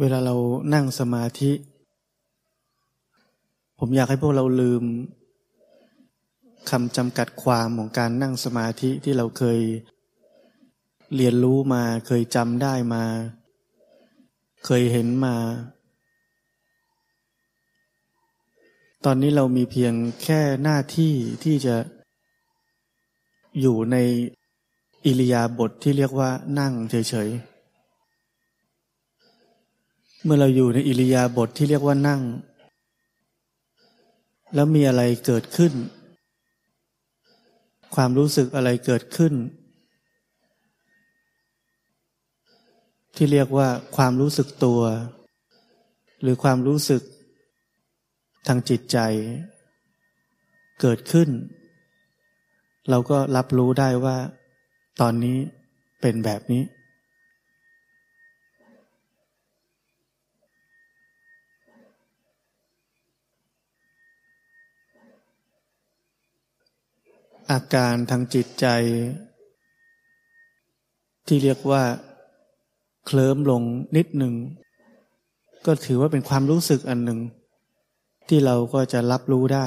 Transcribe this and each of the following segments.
เวลาเรานั่งสมาธิ ผมอยากให้พวกเราลืมคำจำกัดความของการนั่งสมาธิที่เราเคยเรียนรู้มาเคยจำได้มา เคยเห็นมา ตอนนี้เรามีเพียงแค่หน้าที่ที่จะอยู่ในอิริยาบถทที่เรียกว่านั่งเฉยๆ เมื่อเราอยู่ในอิริยาบถทที่เรียกว่านั่ง แล้วมีอะไรเกิดขึ้น ความรู้สึกอะไรเกิดขึ้น ที่เรียกว่าความรู้สึกตัว หรือความรู้สึกทางจิตใจเกิดขึ้น เราก็รับรู้ได้ว่า ตอนนี้เป็นแบบนี้ อาการทางจิตใจ ที่เรียกว่า เคลิ้มลงนิดหนึ่ง ก็ถือว่าเป็นความรู้สึกอันหนึ่ง ที่เราก็จะรับรู้ได้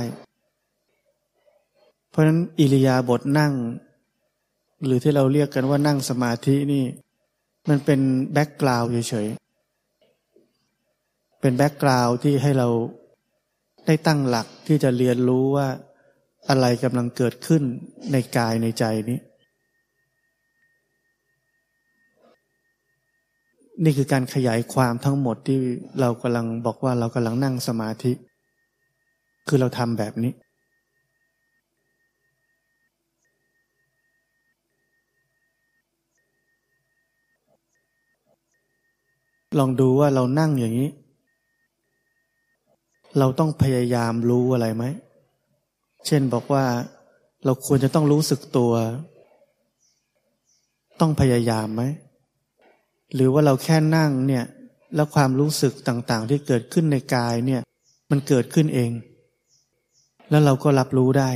เพราะฉะนั้นอิริยาบถนั่ง หรือที่เราเรียกกันว่านั่งสมาธินี่ มันเป็น background เฉยๆ เป็น background ที่ให้เราได้ตั้งหลักที่จะเรียนรู้ว่า อะไรกำลังเกิดขึ้นในกายในใจนี้ นี่คือการขยายความทั้งหมดที่เรากำลังบอกว่าเรากำลังนั่งสมาธิ คือเราทำแบบนี้ ลองดูว่าเรานั่งอย่างนี้ เราต้องพยายามรู้อะไรไหม เช่นบอกว่าเราควรจะต้องรู้สึกตัว ต้องพยายามไหม หรือว่าเราแค่นั่งเนี่ย แล้วความรู้สึกต่างๆ ที่เกิดขึ้นในกายเนี่ย มันเกิดขึ้นเอง แล้วเราก็รับรู้ได้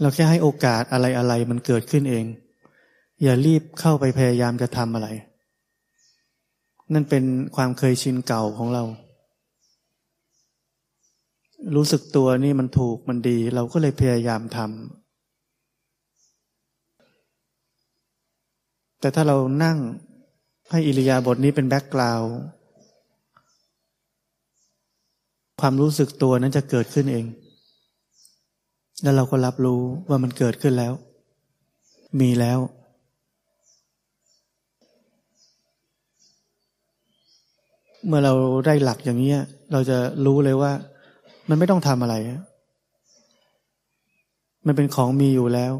เราแค่ให้โอกาสอะไรอะไรมันเกิดขึ้นเอง อย่ารีบเข้าไปพยายามจะทำอะไร นั่นเป็นความเคยชินเก่าของเรา รู้สึกตัวนี่มันถูกมันดี เราก็เลยพยายามทำแต่ถ้าเรานั่งให้อิริยาบถนี้เป็นแบ็กกราวด์ความรู้สึกตัวนั้นจะเกิดขึ้นเอง แล้วเราก็รับรู้ว่ามันเกิดขึ้นแล้ว มีแล้ว เมื่อเราได้หลักอย่างนี้เราจะรู้เลยว่า มันไม่ต้องทำอะไร มันเป็นของมีอยู่แล้ว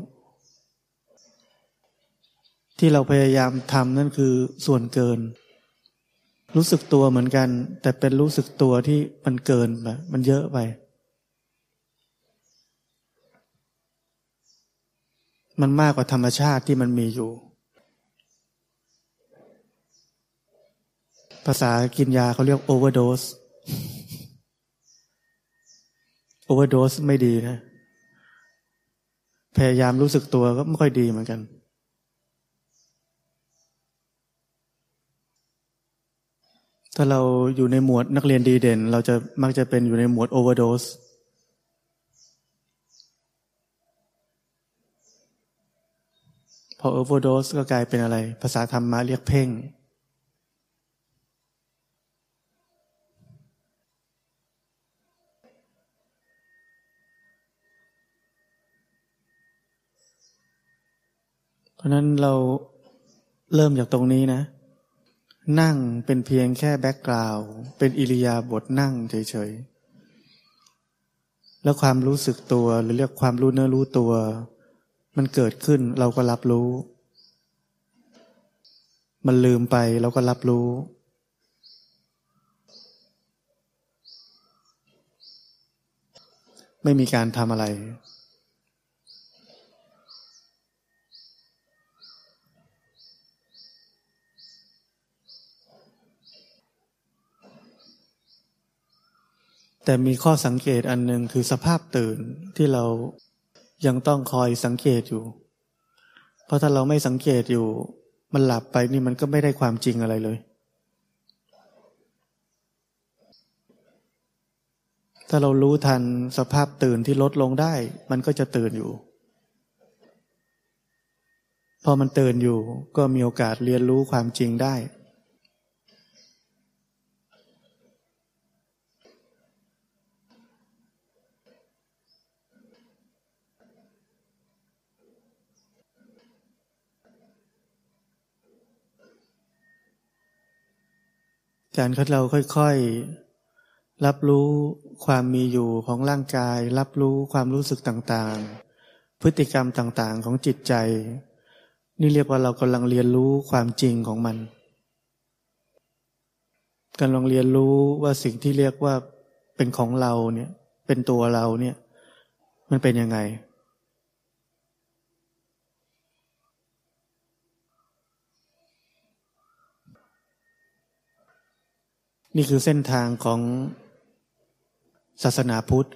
ที่เราพยายามทำนั่นคือส่วนเกิน รู้สึกตัวเหมือนกัน แต่เป็นรู้สึกตัวที่มันเกินไปมันเยอะไป มันมากกว่าธรรมชาติที่มันมีอยู่ ภาษากินยาเขาเรียก overdose overdose ไม่ดีนะ พยายามรู้สึกตัวก็ไม่ค่อยดีเหมือนกันถ้าเราอยู่ในหมวดนักเรียนดีเด่น เราจะมักจะเป็นอยู่ในหมวด overdoseพอ overdose ก็กลายเป็นอะไร ภาษาธรรมะเรียกเพ่ง เพราะนั้นเราเริ่มจากตรงนี้นะ นั่งเป็นเพียงแค่ background เป็นอิริยาบถนั่งเฉยๆ แล้วความรู้สึกตัวหรือเรียกความรู้เนื้อรู้ตัว มันเกิดขึ้นเราก็รับรู้ มันลืมไปเราก็รับรู้ไม่มีการทำอะไร แต่มีข้อสังเกตอันหนึ่งคือสภาพตื่นที่เรายังต้องคอยสังเกตอยู่ เพราะถ้าเราไม่สังเกตอยู่ มันหลับไปนี่มันก็ไม่ได้ความจริงอะไรเลย ถ้าเรารู้ทันสภาพตื่นที่ลดลงได้ มันก็จะตื่นอยู่ พอมันตื่นอยู่ก็มีโอกาสเรียนรู้ความจริงได้ การที่เราค่อยๆ รับรู้ความมีอยู่ของร่างกาย รับรู้ความรู้สึกต่างๆ พฤติกรรมต่างๆของจิตใจ นี่เรียกว่าเรากำลังเรียนรู้ความจริงของมันกำลังเรียนรู้ว่าสิ่งที่เรียกว่าเป็นของเราเนี่ย เป็นตัวเราเนี่ย มันเป็นยังไง นี่คือเส้นทางของศาสนาพุทธ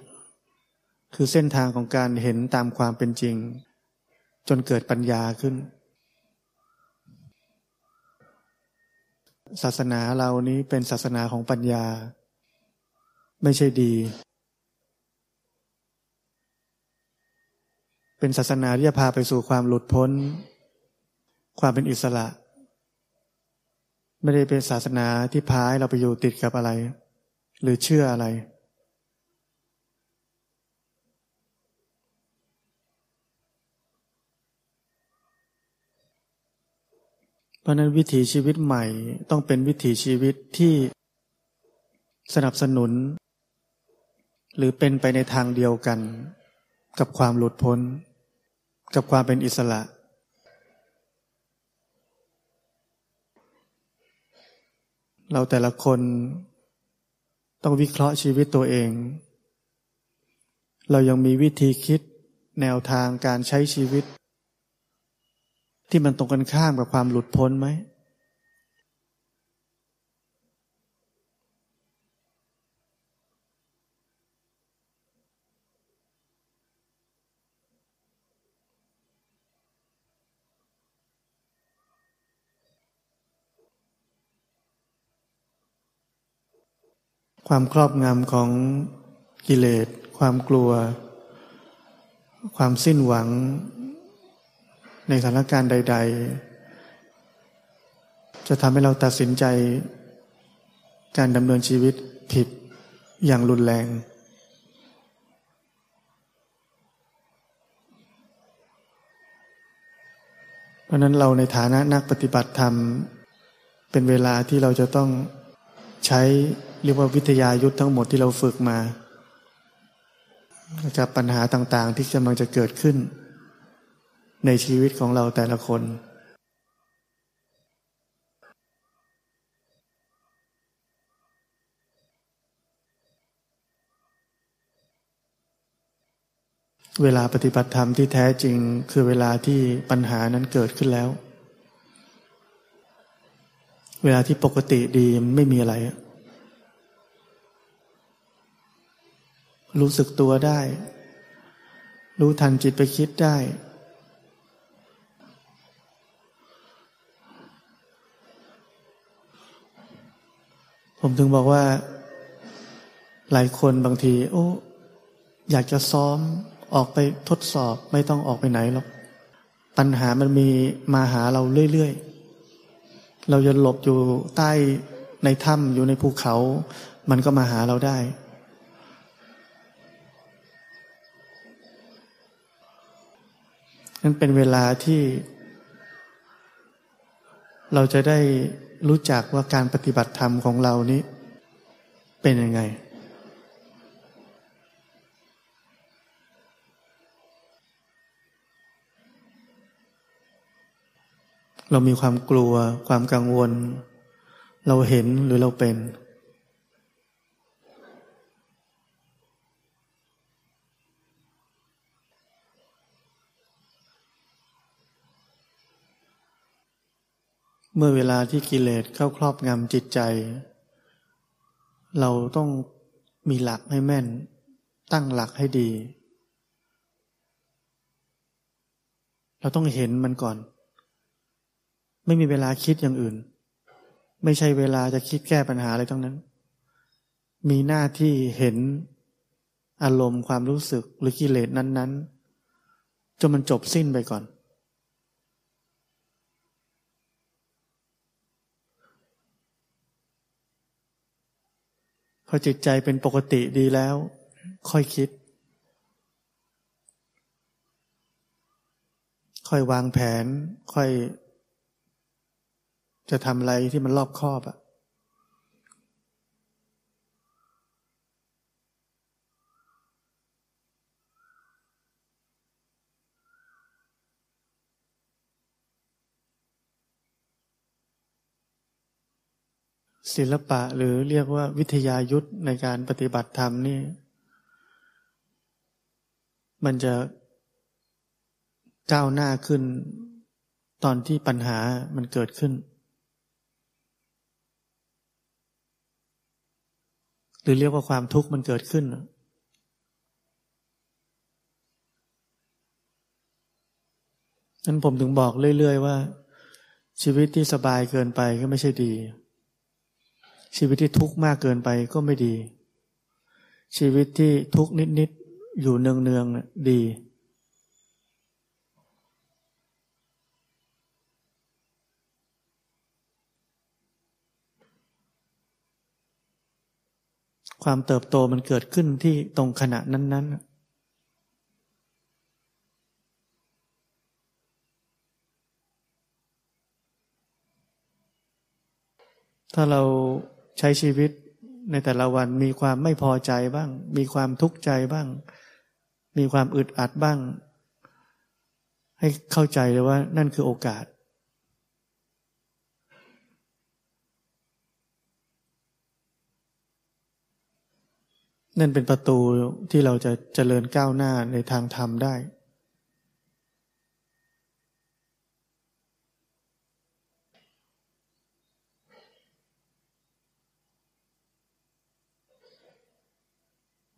คือเส้นทางของการเห็นตามความเป็นจริง จนเกิดปัญญาขึ้น ศาสนาเรานี้เป็นศาสนาของปัญญา ไม่ใช่ดี เป็นศาสนาที่จะพาไปสู่ความหลุดพ้น ความเป็นอิสระ ไม่ได้เป็นศาสนาที่พาให้เราไปอยู่ติดกับอะไร หรือเชื่ออะไร เพราะนั้นวิถีชีวิตใหม่ต้องเป็นวิถีชีวิตที่สนับสนุน หรือเป็นไปในทางเดียวกัน กับความหลุดพ้น กับความเป็นอิสระเเราแต่ละคนต้องวิเคราะห์ชีวิตตัวเอง เรายังมีวิธีคิดแนวทางการใช้ชีวิต ที่มันตรงกันข้ามกับความหลุดพ้นไหม ความครอบงำของกิเลส ความกลัว ความสิ้นหวัง ในสถานการณ์ใด ๆ จะทำให้เราตัดสินใจ การดำเนินชีวิตผิดอย่างรุนแรง เพราะนั้นเราในฐานะนักปฏิบัติธรรม เป็นเวลาที่เราจะต้องใช้ เรียกว่าวิทยายุทธทั้งหมดที่เราฝึกมากับปัญหาต่างๆ ที่กำลังจะเกิดขึ้น ในชีวิตของเราแต่ละคน เวลาปฏิบัติธรรมที่แท้จริงคือเวลาที่ปัญหานั้นเกิดขึ้นแล้ว เวลาที่ปกติดีไม่มีอะไร รู้สึกตัวได้ รู้ทันจิตไปคิดได้ ผมถึงบอกว่า หลายคนบางที โอ้ อยากจะซ้อมออกไปทดสอบไม่ต้องออกไปไหนหรอก ปัญหามันมีมาหาเราเรื่อยๆ เราจะหลบอยู่ใต้ในถ้ำอยู่ในภูเขา มันก็มาหาเราได้ นั้นเป็นเวลาที่ เราจะได้รู้จักว่าการปฏิบัติธรรมของเรานี้ เป็นยังไง เรามีความกลัวความกังวล เราเห็นหรือเราเป็น เมื่อเวลาที่กิเลสเข้าครอบงำจิตใจ เราต้องมีหลักให้แม่น ตั้งหลักให้ดี เราต้องเห็นมันก่อน ไม่มีเวลาคิดอย่างอื่น ไม่ใช่เวลาจะคิดแก้ปัญหาอะไรทั้งนั้น มีหน้าที่เห็นอารมณ์ความรู้สึกหรือกิเลสนั้น ๆจนมันจบสิ้นไปก่อน พอจิตใจเป็นปกติดีแล้ว ค่อยคิด ค่อยวางแผน ค่อย จะทำอะไรที่มันรอบคอบอะ ศิลปะหรือเรียกว่าวิทยายุทธในการปฏิบัติธรรมนี่ มันจะก้าวหน้าขึ้นตอนที่ปัญหามันเกิดขึ้น หรือเรียกว่าความทุกข์มันเกิดขึ้น นั้นผมถึงบอกเรื่อย ๆ ว่า ชีวิตที่สบายเกินไปก็ไม่ใช่ดี ชีวิตที่ทุกข์มากเกินไปก็ไม่ดี ชีวิตที่ทุกข์นิดๆอยู่เนืองๆดี ความเติบโตมันเกิดขึ้นที่ตรงขณะนั้นๆถ้าเรา ใช้ชีวิตในแต่ละวันมีความไม่พอใจบ้าง มีความทุกข์ใจบ้าง มีความอึดอัดบ้าง ให้เข้าใจเลยว่านั่นคือโอกาส นั่นเป็นประตูที่เราจะเจริญก้าวหน้าในทางธรรมได้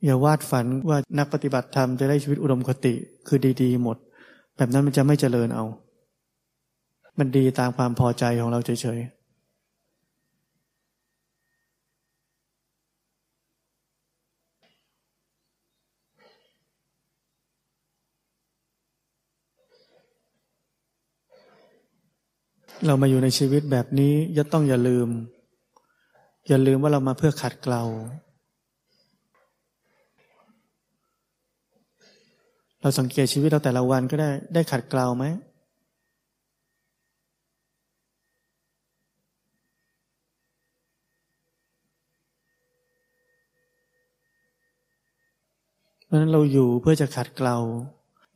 อย่าวาดฝันว่านักปฏิบัติธรรมจะได้ชีวิตอุดมคติคือดีๆ หมด แบบนั้นมันจะไม่เจริญเอา มันดีตามความพอใจของเราเฉยๆเรามาอยู่ในชีวิตแบบนี้ย่ต้องอย่าลืม อย่าลืมว่าเรามาเพื่อขัดเกลา เราสังเกตชีวิตเราแต่ละวันก็ได้ได้ขัดเกลาไหมเพราะนั้นเราอยู่เพื่อจะขัดเกลา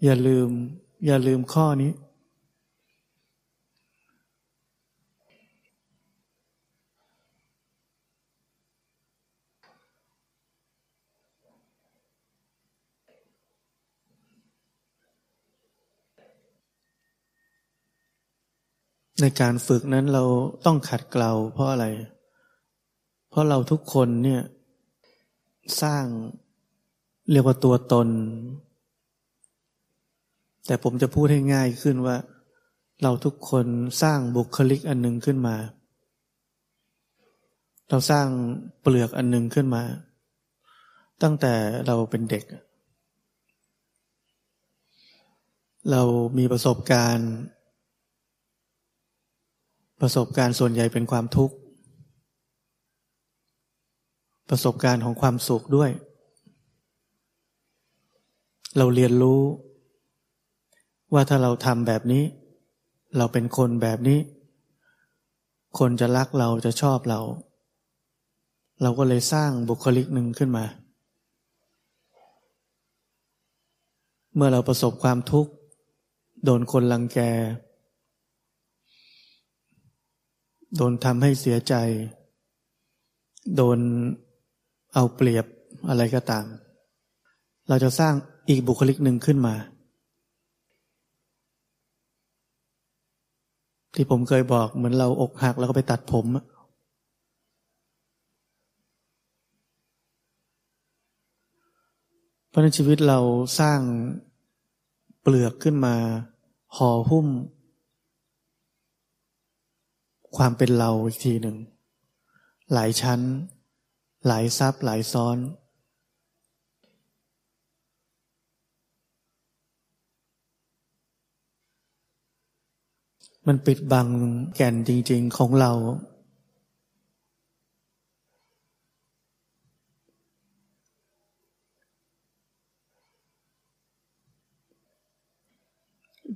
อย่าลืม อย่าลืมข้อนี้ ในการฝึกนั้นเราต้องขัดเกลาเพราะอะไร เพราะเราทุกคนเนี่ยสร้างเรียกว่าตัวตน แต่ผมจะพูดให้ง่ายขึ้นว่า เราทุกคนสร้างบุคลิกอันหนึ่งขึ้นมา เราสร้างเปลือกอันหนึ่งขึ้นมา ตั้งแต่เราเป็นเด็ก เรามีประสบการณ์ ประสบการณ์ส่วนใหญ่เป็นความทุกข์ ประสบการณ์ของความสุขด้วย เราเรียนรู้ ว่าถ้าเราทำแบบนี้ เราเป็นคนแบบนี้ คนจะรักเราจะชอบเรา เราก็เลยสร้างบุคลิกหนึ่งขึ้นมา เมื่อเราประสบความทุกข์ โดนคนลังแก โดนทำให้เสียใจ โดนเอาเปรียบอะไรก็ตาม เราจะสร้างอีกบุคลิกหนึ่งขึ้นมา ที่ผมเคยบอกเหมือนเราอกหักแล้วก็ไปตัดผมเพราะในชีวิตเราสร้างเปลือกขึ้นมาห่อหุ้ม ความเป็นเราอีกทีหนึ่ง หลายชั้น หลายซับหลายซ้อน มันปิดบังแก่นจริง ๆของเรา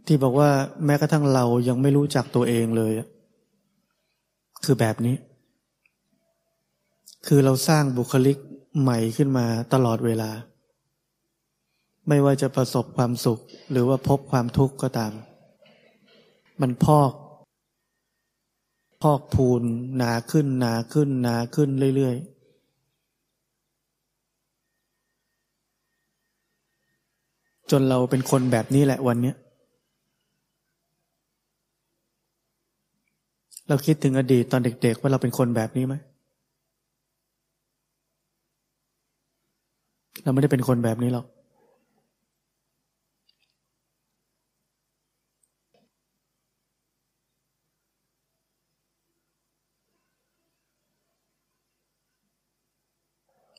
ที่บอกว่าแม้กระทั่งเรายังไม่รู้จักตัวเองเลย คือแบบนี้ คือเราสร้างบุคลิกใหม่ขึ้นมาตลอดเวลา ไม่ว่าจะประสบความสุข หรือว่าพบความทุกข์ก็ตาม มันพอก พอกพูนหนาขึ้นหนาขึ้นหนาขึ้นเรื่อยๆจนเราเป็นคนแบบนี้แหละวันนี้ เราคิดถึงอดีตตอนเด็ก ๆ ว่าเราเป็นคนแบบนี้ไหม เราไม่ได้เป็นคนแบบนี้หรอก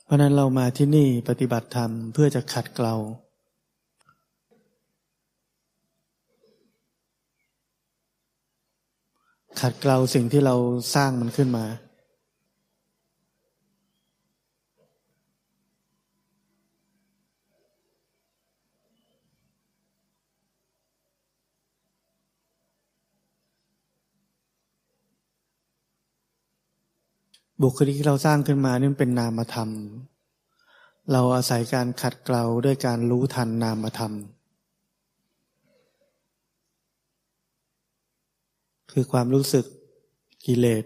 เพราะนั้นเรามาที่นี่ปฏิบัติธรรมเพื่อจะขัดเกลา ขัดเกลาสิ่งที่เราสร้างมันขึ้นมา บุคลิกที่เราสร้างขึ้นมานี่เป็นนามธรรม เราอาศัยการขัดเกลาด้วยการรู้ทันนามธรรม คือความรู้สึกกิเลส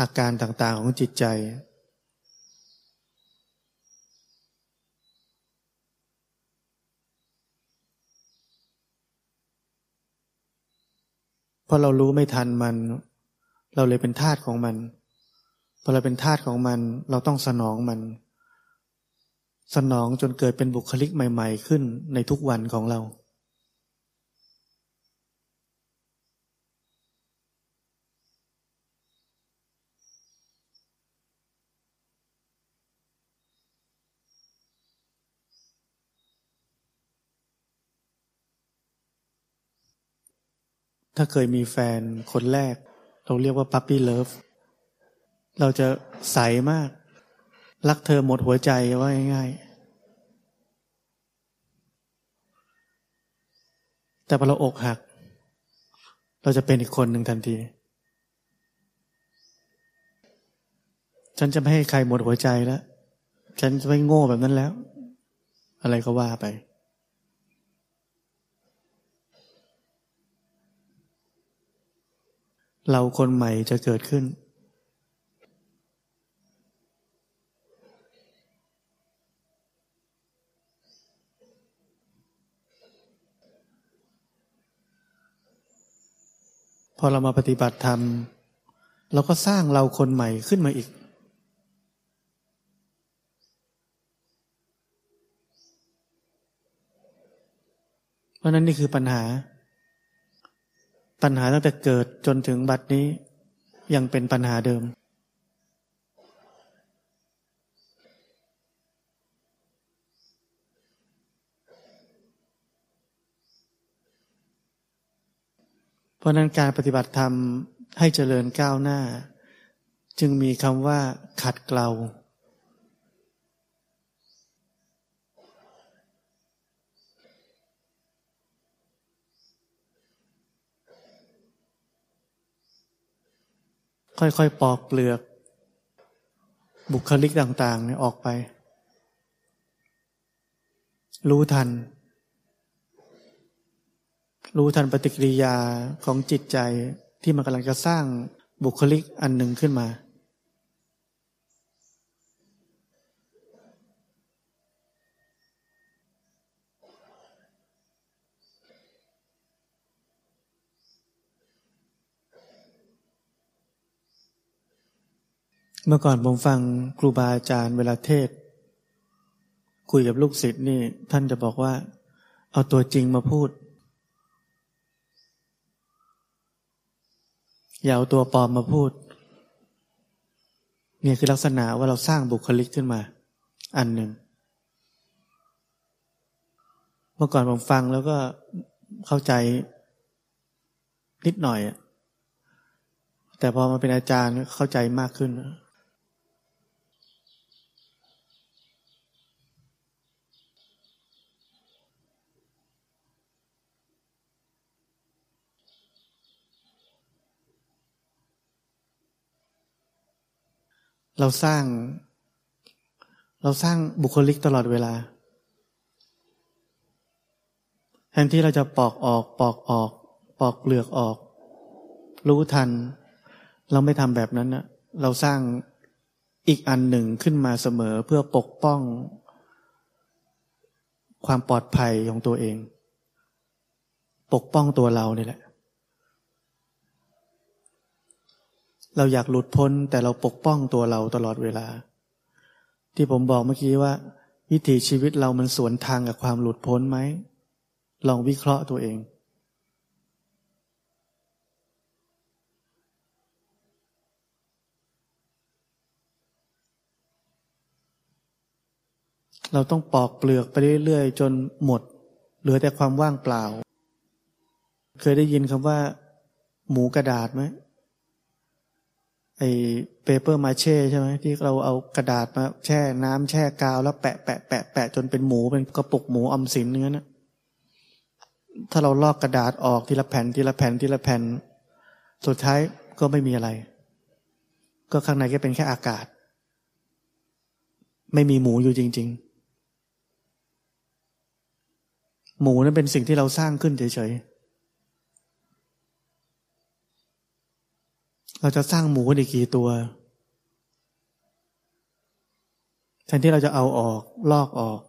อาการต่างๆของจิตใจ เพราะเรารู้ไม่ทันมัน เราเลยเป็นทาสของมันพอเราเป็นทาสของมัน เราต้องสนองมัน สนองจนเกิดเป็นบุคลิกใหม่ ๆ ขึ้นในทุกวันของเรา ถ้าเคยมีแฟนคนแรก เราเรียกว่าปั๊ปปี้เลิฟเราจะใสมาก รักเธอหมดหัวใจว่าง่ายๆ แต่พอเราอกหัก เราจะเป็นอีกคนหนึ่งทันที ฉันจะไม่ให้ใครหมดหัวใจแล้ว ฉันจะไม่โง่แบบนั้นแล้ว อะไรก็ว่าไป เราคนใหม่จะเกิดขึ้น พอเรามาปฏิบัติธรรม เราก็สร้างเราคนใหม่ขึ้นมาอีกเพราะนั้นนี่คือปัญหา ปัญหาตั้งแต่เกิดจนถึงบัดนี้ยังเป็นปัญหาเดิม เพราะนั้นการปฏิบัติธรรมให้เจริญก้าวหน้า จึงมีคำว่าขัดเกลา ค่อยๆปอกเปลือก บุคลิกต่างๆเนี่ยออกไป รู้ทัน รู้ทันปฏิกิริยาของจิตใจที่มันกำลังจะสร้างบุคลิกอันหนึ่งขึ้นมา เมื่อก่อนผมฟังครูบาอาจารย์เวลาเทศ คุยกับลูกศิษย์นี่ ท่านจะบอกว่า เอาตัวจริงมาพูด อย่าเอาตัวปลอมมาพูด เนี่ยคือลักษณะว่าเราสร้างบุคลิกขึ้นมา อันหนึ่ง เมื่อก่อนผมฟังแล้วก็เข้าใจนิดหน่อย แต่พอมาเป็นอาจารย์เข้าใจมากขึ้น เราสร้าง เราสร้างบุคลิกตลอดเวลา แทนที่เราจะปอกออกปอกออก ปอกเปลือกออก รู้ทัน เราไม่ทำแบบนั้นนะเราสร้างอีกอันหนึ่งขึ้นมาเสมอเพื่อปกป้อง ความปลอดภัยของตัวเอง ปกป้องตัวเรานี่แหละ เราอยากหลุดพ้นแต่เราปกป้องตัวเราตลอดเวลา ที่ผมบอกเมื่อกี้ว่า วิถีชีวิตเรามันสวนทางกับความหลุดพ้นไหม ลองวิเคราะห์ตัวเอง เราต้องปอกเปลือกไปเรื่อยๆ จนหมด เหลือแต่ความว่างเปล่า เคยได้ยินคำว่า หมูกระดาษไหม ไอ้เปเปอร์มาเช่ใช่ไหมที่เราเอากระดาษมาแช่น้ำแช่กาวแล้วแปะแปะแปะแปะจนเป็นหมูเป็นกระปุกหมูอมสินเนื้อนะถ้าเราลอกกระดาษออกทีละแผ่นทีละแผ่นทีละแผ่น สุดท้ายก็ไม่มีอะไร ก็ข้างในก็เป็นแค่อากาศ ไม่มีหมูอยู่จริง ๆ หมูนั้นเป็นสิ่งที่เราสร้างขึ้นเฉยๆ เราจะสร้างหมูอีกกี่ตัว แทนที่เราจะเอาออก ลอกออก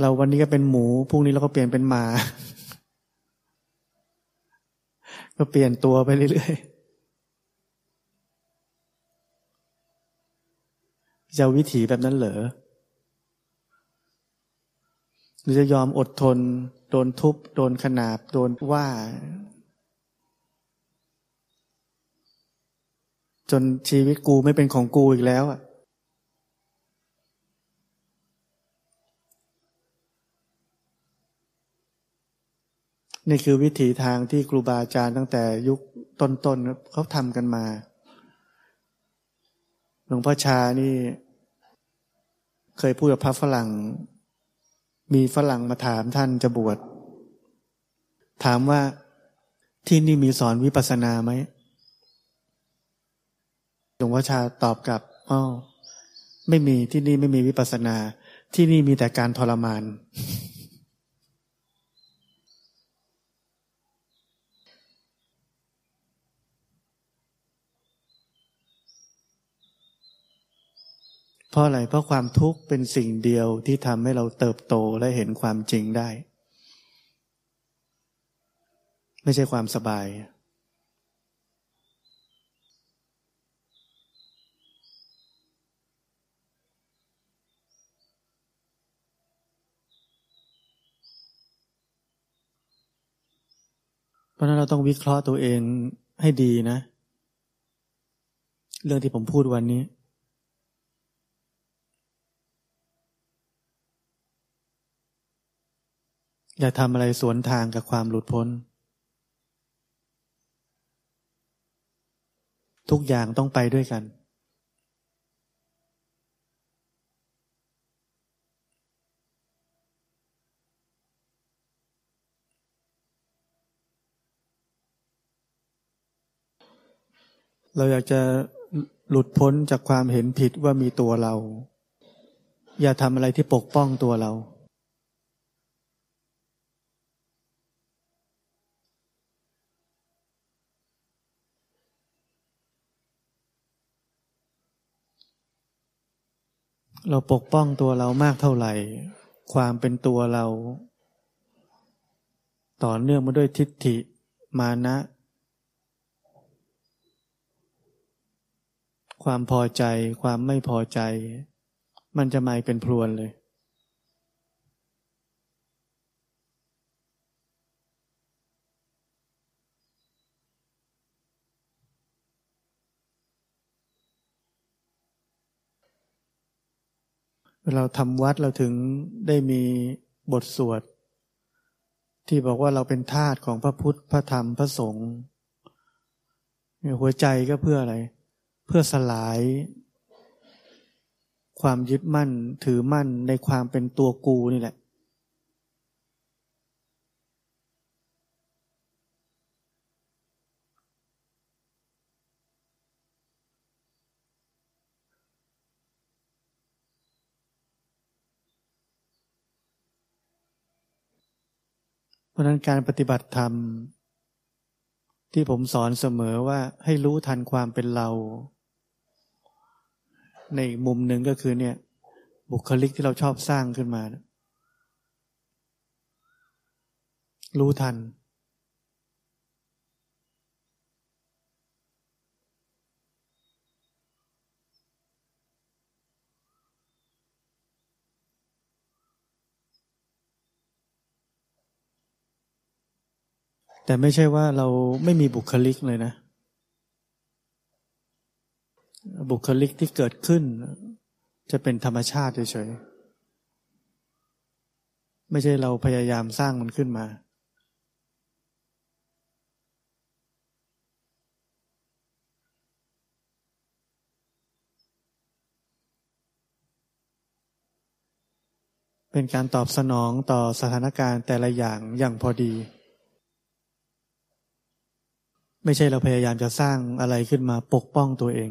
เราวันนี้ก็เป็นหมูพรุ่งนี้เราก็เปลี่ยนเป็นหมา ก็เปลี่ยนตัวไปเรื่อยๆจะวิถีแบบนั้นเหรอหรือจะยอมอดทน โดนทุบ โดนขนาบ โดนว่า จนชีวิตกูไม่เป็นของกูอีกแล้วอะนี่คือวิถีทางที่ครูบาอาจารย์ตั้งแต่ยุคต้นๆเขาทำกันมา หลวงพ่อชานี่ เคยพูดกับพระฝรั่ง มีฝรั่งมาถามท่านจะบวช ถามว่าที่นี่มีสอนวิปัสสนาไหม หลวงพ่อชาตอบกลับอ๋อไม่มีที่นี่ไม่มีวิปัสนา ที่นี่มีแต่การทรมาน เพราะอะไร เพราะความทุกข์เป็นสิ่งเดียวที่ทำให้เราเติบโตและเห็นความจริงได้ ไม่ใช่ความสบาย เพราะนั้นเราต้องวิเคราะห์ตัวเองให้ดีนะ เรื่องที่ผมพูดวันนี้ อย่าทำอะไรสวนทางกับความหลุดพ้น ทุกอย่างต้องไปด้วยกัน เราอยากจะหลุดพ้นจากความเห็นผิดว่ามีตัวเรา อย่าทำอะไรที่ปกป้องตัวเรา เราปกป้องตัวเรามากเท่าไหร่ ความเป็นตัวเรา ต่อเนื่องมาด้วยทิฏฐิมานะ ความพอใจ ความไม่พอใจ มันจะมาเป็นพรวนเลยเราทำวัดเราถึงได้มีบทสวด ที่บอกว่าเราเป็นทาสของพระพุทธพระธรรมพระสงฆ์หัวใจก็เพื่ออะไร เพื่อสลาย ความยึดมั่นถือมั่นในความเป็นตัวกูนี่แหละราะนั้นการปฏิบัติธรรมที่ผมสอนเสมอว่าให้รู้ทันความเป็นเรา ในมุมหนึ่งก็คือเนี่ย บุคลิกที่เราชอบสร้างขึ้นมารู้ทัน แต่ไม่ใช่ว่าเราไม่มีบุคลิกเลยนะ บุคลิกที่เกิดขึ้น จะเป็นธรรมชาติเฉยๆไม่ใช่เราพยายามสร้างมันขึ้นมา เป็นการตอบสนองต่อสถานการณ์แต่ละอย่างอย่างพอดีไม่ใช่เราพยายามจะสร้างอะไรขึ้นมาปกป้องตัวเอง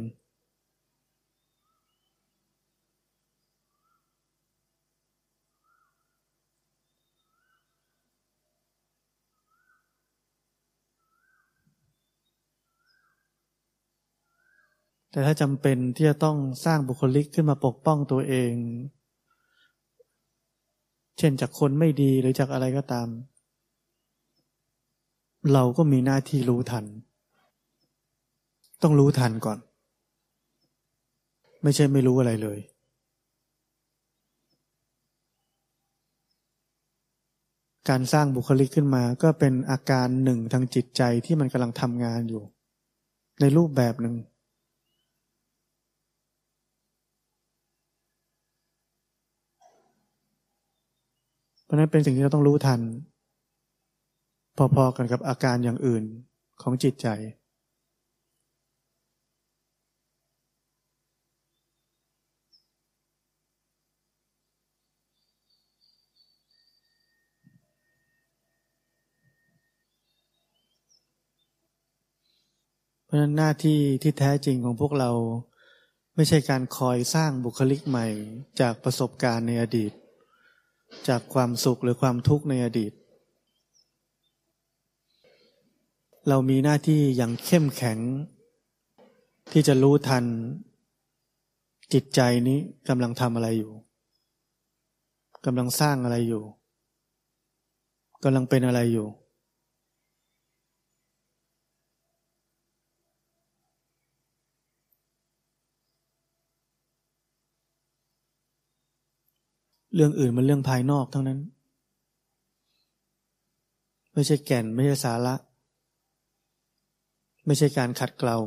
แต่ถ้าจำเป็นที่จะต้องสร้างบุคลิกขึ้นมาปกป้องตัวเอง เช่นจากคนไม่ดีหรือจากอะไรก็ตาม เราก็มีหน้าที่รู้ทัน ต้องรู้ทันก่อน ไม่ใช่ไม่รู้อะไรเลยการสร้างบุคลิกขึ้นมาก็เป็นอาการหนึ่งทางจิตใจที่มันกำลังทำงานอยู่ ในรูปแบบหนึ่ง เพราะนั้นเป็นสิ่งที่เราต้องรู้ทัน พอๆกันกับอาการอย่างอื่นของจิตใจ เพราะนั้นหน้าที่ที่แท้จริงของพวกเราไม่ใช่การคอยสร้างบุคลิกใหม่จากประสบการณ์ในอดีต จากความสุขหรือความทุกข์ในอดีต เรามีหน้าที่อย่างเข้มแข็ง ที่จะรู้ทัน จิตใจนี้กำลังทำอะไรอยู่กำลังสร้างอะไรอยู่กำลังเป็นอะไรอยู่ เรื่องอื่นมันเรื่องภายนอกทั้งนั้น ไม่ใช่แก่นไม่ใช่สาระ ไม่ใช่การขัดเกลา